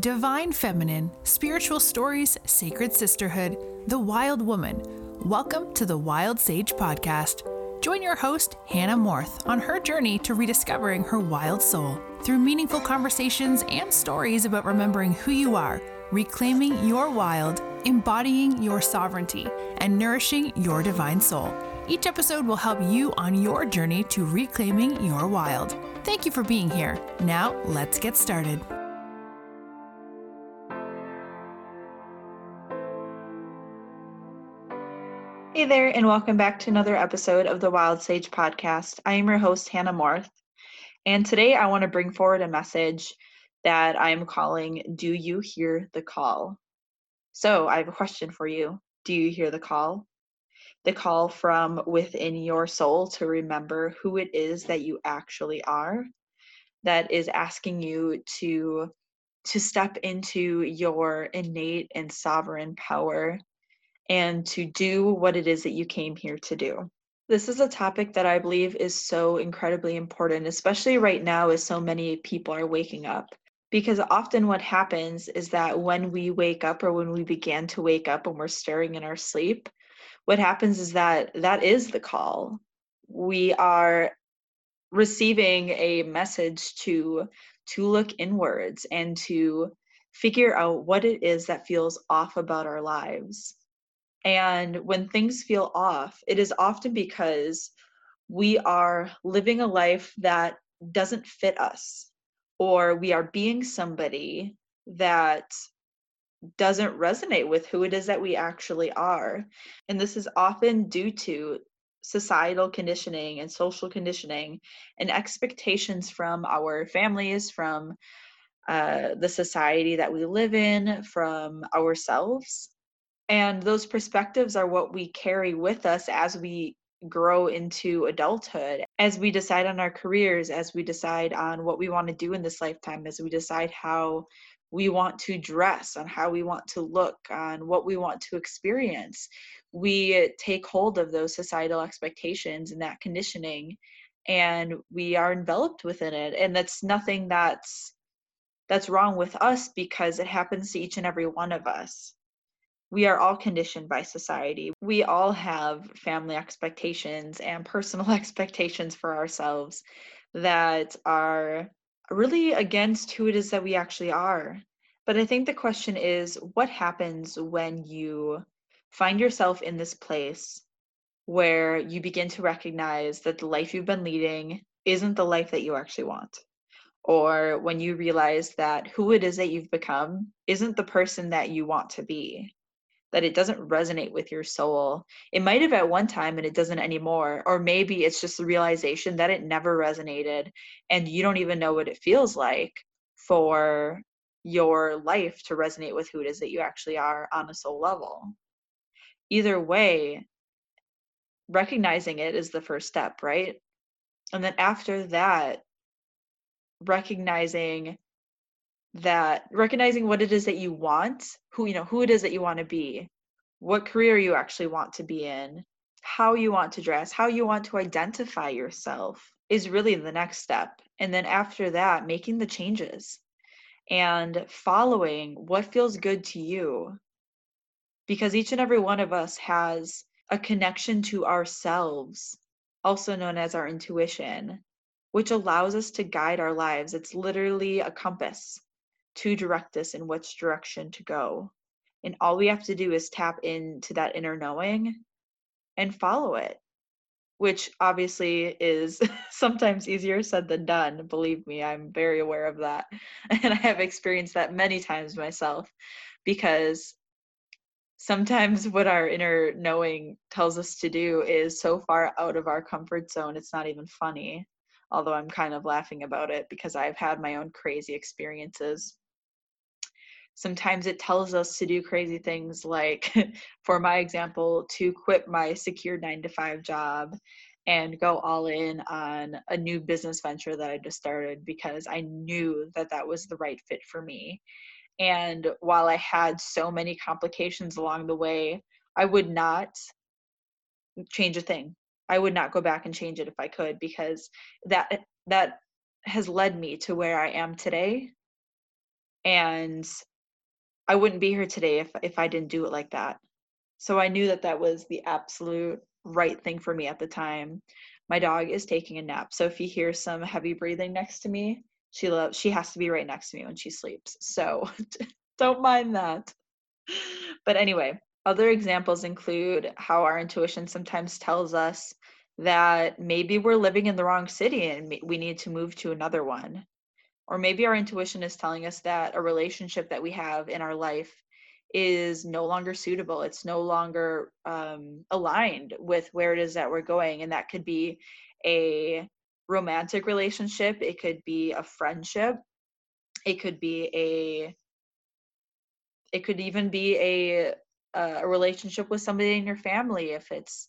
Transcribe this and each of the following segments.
Divine Feminine, Spiritual Stories, Sacred Sisterhood, The Wild Woman. Welcome to the Wild Sage Podcast. Join your host, Hannah Morth, on her journey to rediscovering her wild soul through meaningful conversations and stories about remembering who you are, reclaiming your wild, embodying your sovereignty, and nourishing your divine soul. Each episode will help you on your journey to reclaiming your wild. Thank you for being here. Now, let's get started. Hey there, and welcome back to another episode of the Wild Sage podcast. I am your host, Hannah Morth, and today I want to bring forward a message that I am calling Do You Hear the Call? So I have a question for you. Do you hear the call? The call from within your soul to remember who it is that you actually are, that is asking you to to step into your innate and sovereign power and to do what it is that you came here to do. This is a topic that I believe is so incredibly important, especially right now as so many people are waking up. Because often what happens is that when we wake up or when we begin to wake up and we're stirring in our sleep, what happens is that that is the call. We are receiving a message to to look inwards and to figure out what it is that feels off about our lives and when things feel off, it is often because we are living a life that doesn't fit us, or we are being somebody that doesn't resonate with who it is that we actually are. And this is often due to societal conditioning and social conditioning and expectations from our families, from uh, the society that we live in, from ourselves and those perspectives are what we carry with us as we grow into adulthood as we decide on our careers as we decide on what we want to do in this lifetime as we decide how we want to dress on how we want to look on what we want to experience. We take hold of those societal expectations and that conditioning and we are enveloped within it. And that's nothing that's that's wrong with us because it happens to each and every one of us we are all conditioned by society. We all have family expectations and personal expectations for ourselves that are really against who it is that we actually are. But I think the question is what happens when you find yourself in this place where you begin to recognize that the life you've been leading isn't the life that you actually want? Or when you realize that who it is that you've become isn't the person that you want to be? That it doesn't resonate with your soul. It might have at one time and it doesn't anymore. Or maybe it's just the realization that it never resonated and you don't even know what it feels like for your life to resonate with who it is that you actually are on a soul level. Either way, recognizing it is the first step, right? And then after that, recognizing that recognizing what it is that you want, who you know, who it is that you want to be, what career you actually want to be in, how you want to dress, how you want to identify yourself is really the next step. And then after that, making the changes and following what feels good to you. Because each and every one of us has a connection to ourselves, also known as our intuition, which allows us to guide our lives. It's literally a compass to direct us in which direction to go. And all we have to do is tap into that inner knowing and follow it, which obviously is sometimes easier said than done. Believe me, I'm very aware of that. And I have experienced that many times myself because sometimes what our inner knowing tells us to do is so far out of our comfort zone, it's not even funny. Although I'm kind of laughing about it because I've had my own crazy experiences sometimes it tells us to do crazy things like for my example to quit my secure 9 to 5 job and go all in on a new business venture that I just started because I knew that that was the right fit for me. And while I had so many complications along the way, I would not change a thing. I would not go back and change it if I could because that that has led me to where I am today And I wouldn't be here today if if I didn't do it like that. So I knew that that was the absolute right thing for me at the time. My dog is taking a nap. So if you hear some heavy breathing next to me, she loves she has to be right next to me when she sleeps. So don't mind that. But anyway, other examples include how our intuition sometimes tells us that maybe we're living in the wrong city and we need to move to another one. Or maybe our intuition is telling us that a relationship that we have in our life is no longer suitable. It's no longer um, aligned with where it is that we're going. And that could be a romantic relationship, it could be a friendship, it could be a it could even be a a relationship with somebody in your family if it's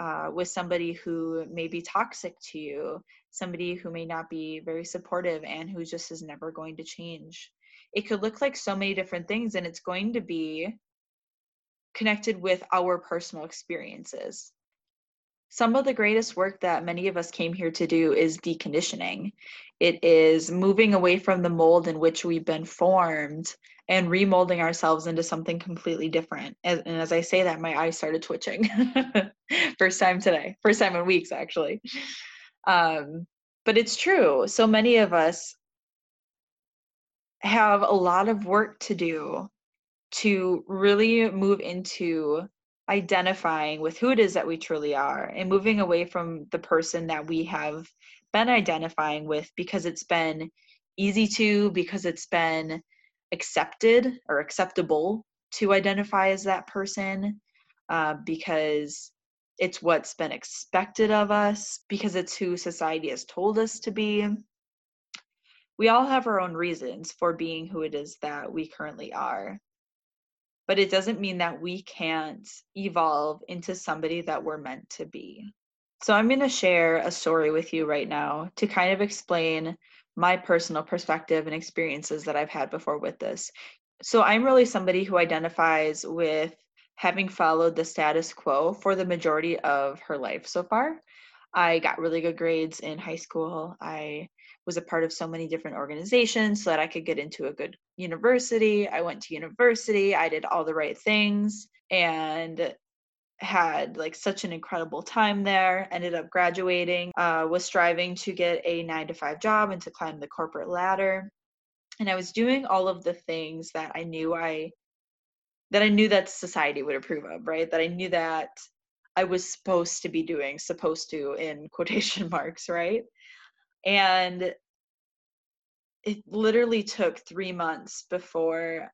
uh, with somebody who may be toxic to you somebody who may not be very supportive and who just is never going to change. It could look like so many different things and it's going to be connected with our personal experiences some of the greatest work that many of us came here to do is deconditioning. It is moving away from the mold in which we've been formed and remolding ourselves into something completely different. And, and as I say that, my eyes started twitching. first time today, first time in weeks, actually. Um, but it's true. So many of us have a lot of work to do to really move into identifying with who it is that we truly are and moving away from the person that we have been identifying with because it's been easy to, because it's been accepted or acceptable to identify as that person, uh, because it's what's been expected of us, because it's who society has told us to be. We all have our own reasons for being who it is that we currently are but it doesn't mean that we can't evolve into somebody that we're meant to be. So, I'm going to share a story with you right now to kind of explain my personal perspective and experiences that I've had before with this. So, I'm really somebody who identifies with having followed the status quo for the majority of her life so far. I got really good grades in high school. I was a part of so many different organizations so that I could get into a good university. I went to university, I did all the right things and had like such an incredible time there ended up graduating uh, was striving to get a nine to five job and to climb the corporate ladder and i was doing all of the things that i knew i that i knew that society would approve of right that i knew that i was supposed to be doing supposed to in quotation marks right and it literally took three months before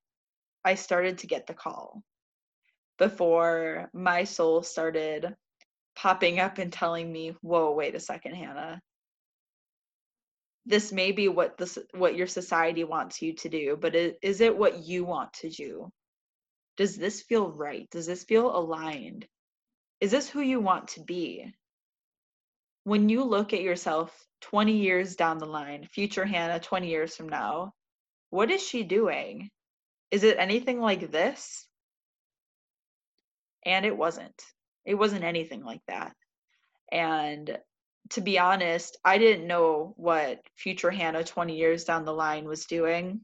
I started to get the call, before my soul started popping up and telling me, whoa, wait a second, Hannah. This may be what this what your society wants you to do, but it, is it what you want to do? Does this feel right? Does this feel aligned? Is this who you want to be? When you look at yourself 20 years down the line, future Hannah 20 years from now, what is she doing? Is it anything like this? And it wasn't. It wasn't anything like that. And to be honest, I didn't know what future Hannah 20 years down the line was doing.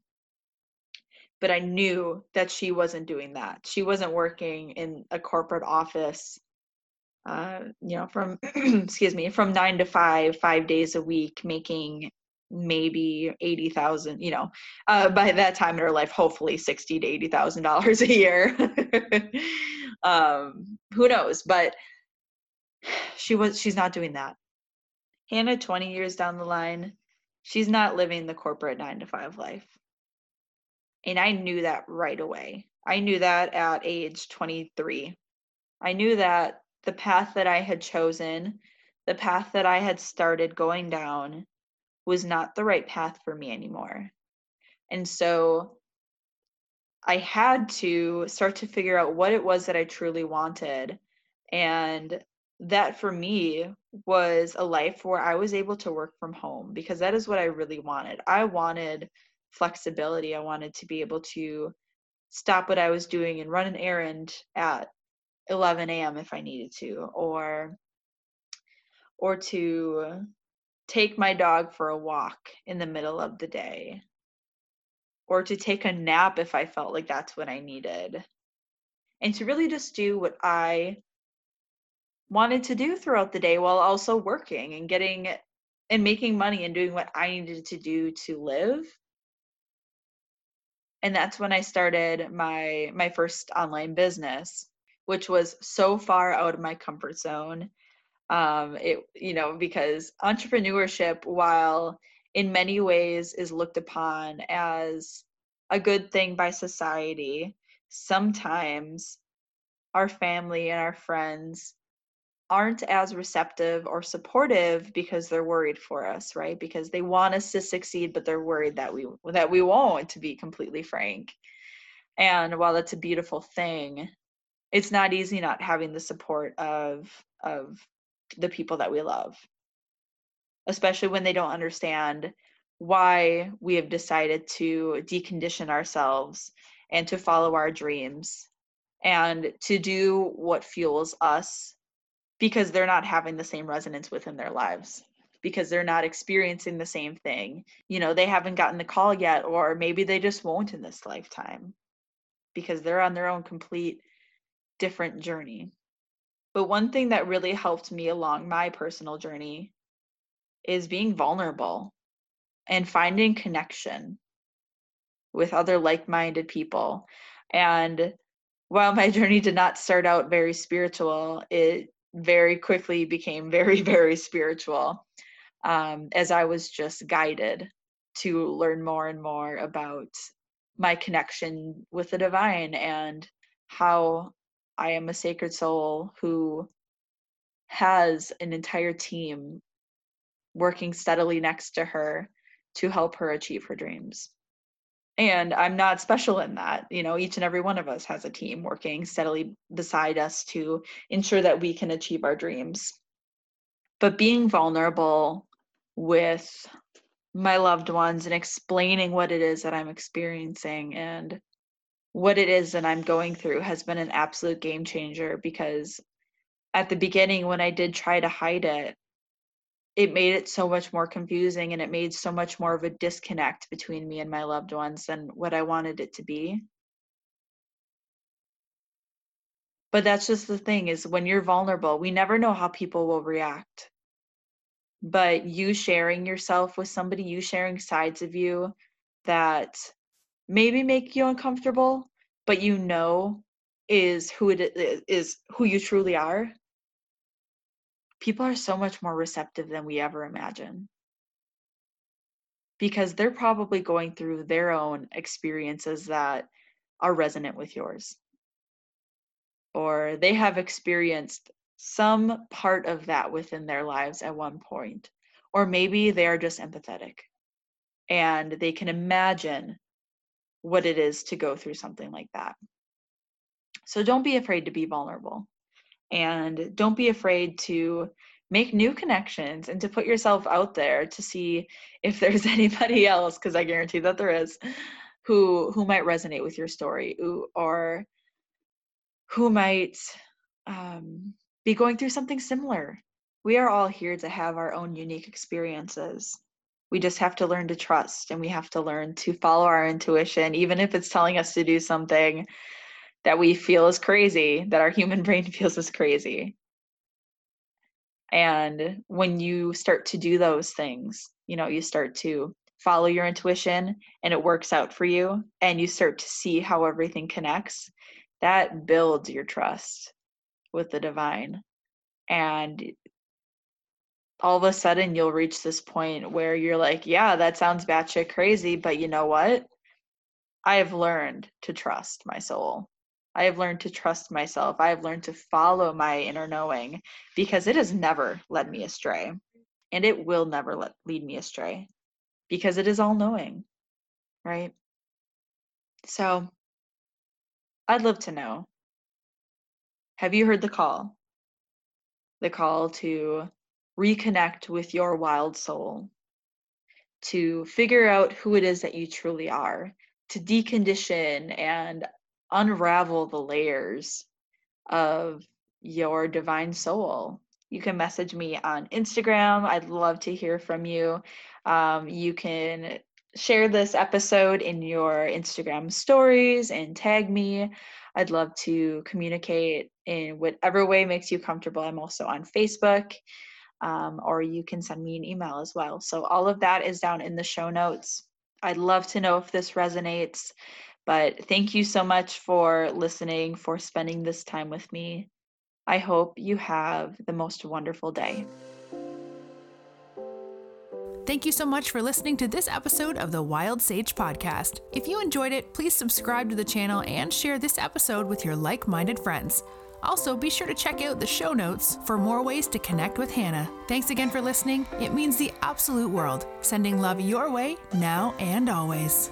But I knew that she wasn't doing that. She wasn't working in a corporate office uh, you know, from excuse me, from nine to five, five days a week, making maybe eighty thousand. You know, uh, by that time in her life, hopefully sixty to eighty thousand dollars a year. um, who knows? But she was. She's not doing that. Hannah, twenty years down the line, she's not living the corporate nine to five life. And I knew that right away. I knew that at age 23. I knew that the path that I had chosen, the path that I had started going down, was not the right path for me anymore. And so I had to start to figure out what it was that I truly wanted. And that for me was a life where I was able to work from home because that is what I really wanted. I wanted flexibility. I wanted to be able to stop what I was doing and run an errand at 11 a.m. if I needed to, or or to take my dog for a walk in the middle of the day, or to take a nap if I felt like that's what I needed. And to really just do what I wanted to do throughout the day while also working and getting and making money and doing what I needed to do to live. And that's when I started my my first online business, which was so far out of my comfort zone. Um, it you know because entrepreneurship, while in many ways is looked upon as a good thing by society, sometimes our family and our friends aren't as receptive or supportive because they're worried for us right because they want us to succeed but they're worried that we that we won't to be completely frank and while that's a beautiful thing it's not easy not having the support of of the people that we love especially when they don't understand why we have decided to decondition ourselves and to follow our dreams and to do what fuels us because they're not having the same resonance within their lives because they're not experiencing the same thing. You know, they haven't gotten the call yet, or maybe they just won't in this lifetime because they're on their own complete different journey. But one thing that really helped me along my personal journey is being vulnerable and finding connection with other like minded people. And while my journey did not start out very spiritual, it very quickly became very, very spiritual um, as I was just guided to learn more and more about my connection with the divine and how I am a sacred soul who has an entire team working steadily next to her to help her achieve her dreams. And I'm not special in that. You know, each and every one of us has a team working steadily beside us to ensure that we can achieve our dreams. But being vulnerable with my loved ones and explaining what it is that I'm experiencing and what it is that I'm going through has been an absolute game changer because at the beginning, when I did try to hide it, it made it so much more confusing and it made so much more of a disconnect between me and my loved ones than what I wanted it to be. But that's just the thing is when you're vulnerable, we never know how people will react. But you sharing yourself with somebody, you sharing sides of you that maybe make you uncomfortable, but you know is who it is, who you truly are. People are so much more receptive than we ever imagine. Because they're probably going through their own experiences that are resonant with yours. Or they have experienced some part of that within their lives at one point. Or maybe they are just empathetic. And they can imagine what it is to go through something like that. So don't be afraid to be vulnerable. And don't be afraid to make new connections and to put yourself out there to see if there's anybody else because i guarantee that there is who who might resonate with your story or who might um, be going through something similar. We are all here to have our own unique experiences we just have to learn to trust and we have to learn to follow our intuition even if it's telling us to do something that we feel is crazy, that our human brain feels is crazy. And when you start to do those things, you know, you start to follow your intuition and it works out for you, and you start to see how everything connects, that builds your trust with the divine. And all of a sudden, you'll reach this point where you're like, yeah, that sounds batshit crazy, but you know what? I have learned to trust my soul. I have learned to trust myself. I have learned to follow my inner knowing because it has never led me astray. And it will never let, lead me astray because it is all knowing, right? So I'd love to know have you heard the call? The call to reconnect with your wild soul, to figure out who it is that you truly are, to decondition and unravel the layers of your divine soul. You can message me on Instagram. I'd love to hear from you. Um, you can share this episode in your Instagram stories and tag me. I'd love to communicate in whatever way makes you comfortable. I'm also on Facebook, um, or you can send me an email as well. So, all of that is down in the show notes. I'd love to know if this resonates. But thank you so much for listening, for spending this time with me. I hope you have the most wonderful day. Thank you so much for listening to this episode of the Wild Sage Podcast. If you enjoyed it, please subscribe to the channel and share this episode with your like minded friends. Also, be sure to check out the show notes for more ways to connect with Hannah. Thanks again for listening. It means the absolute world. Sending love your way now and always.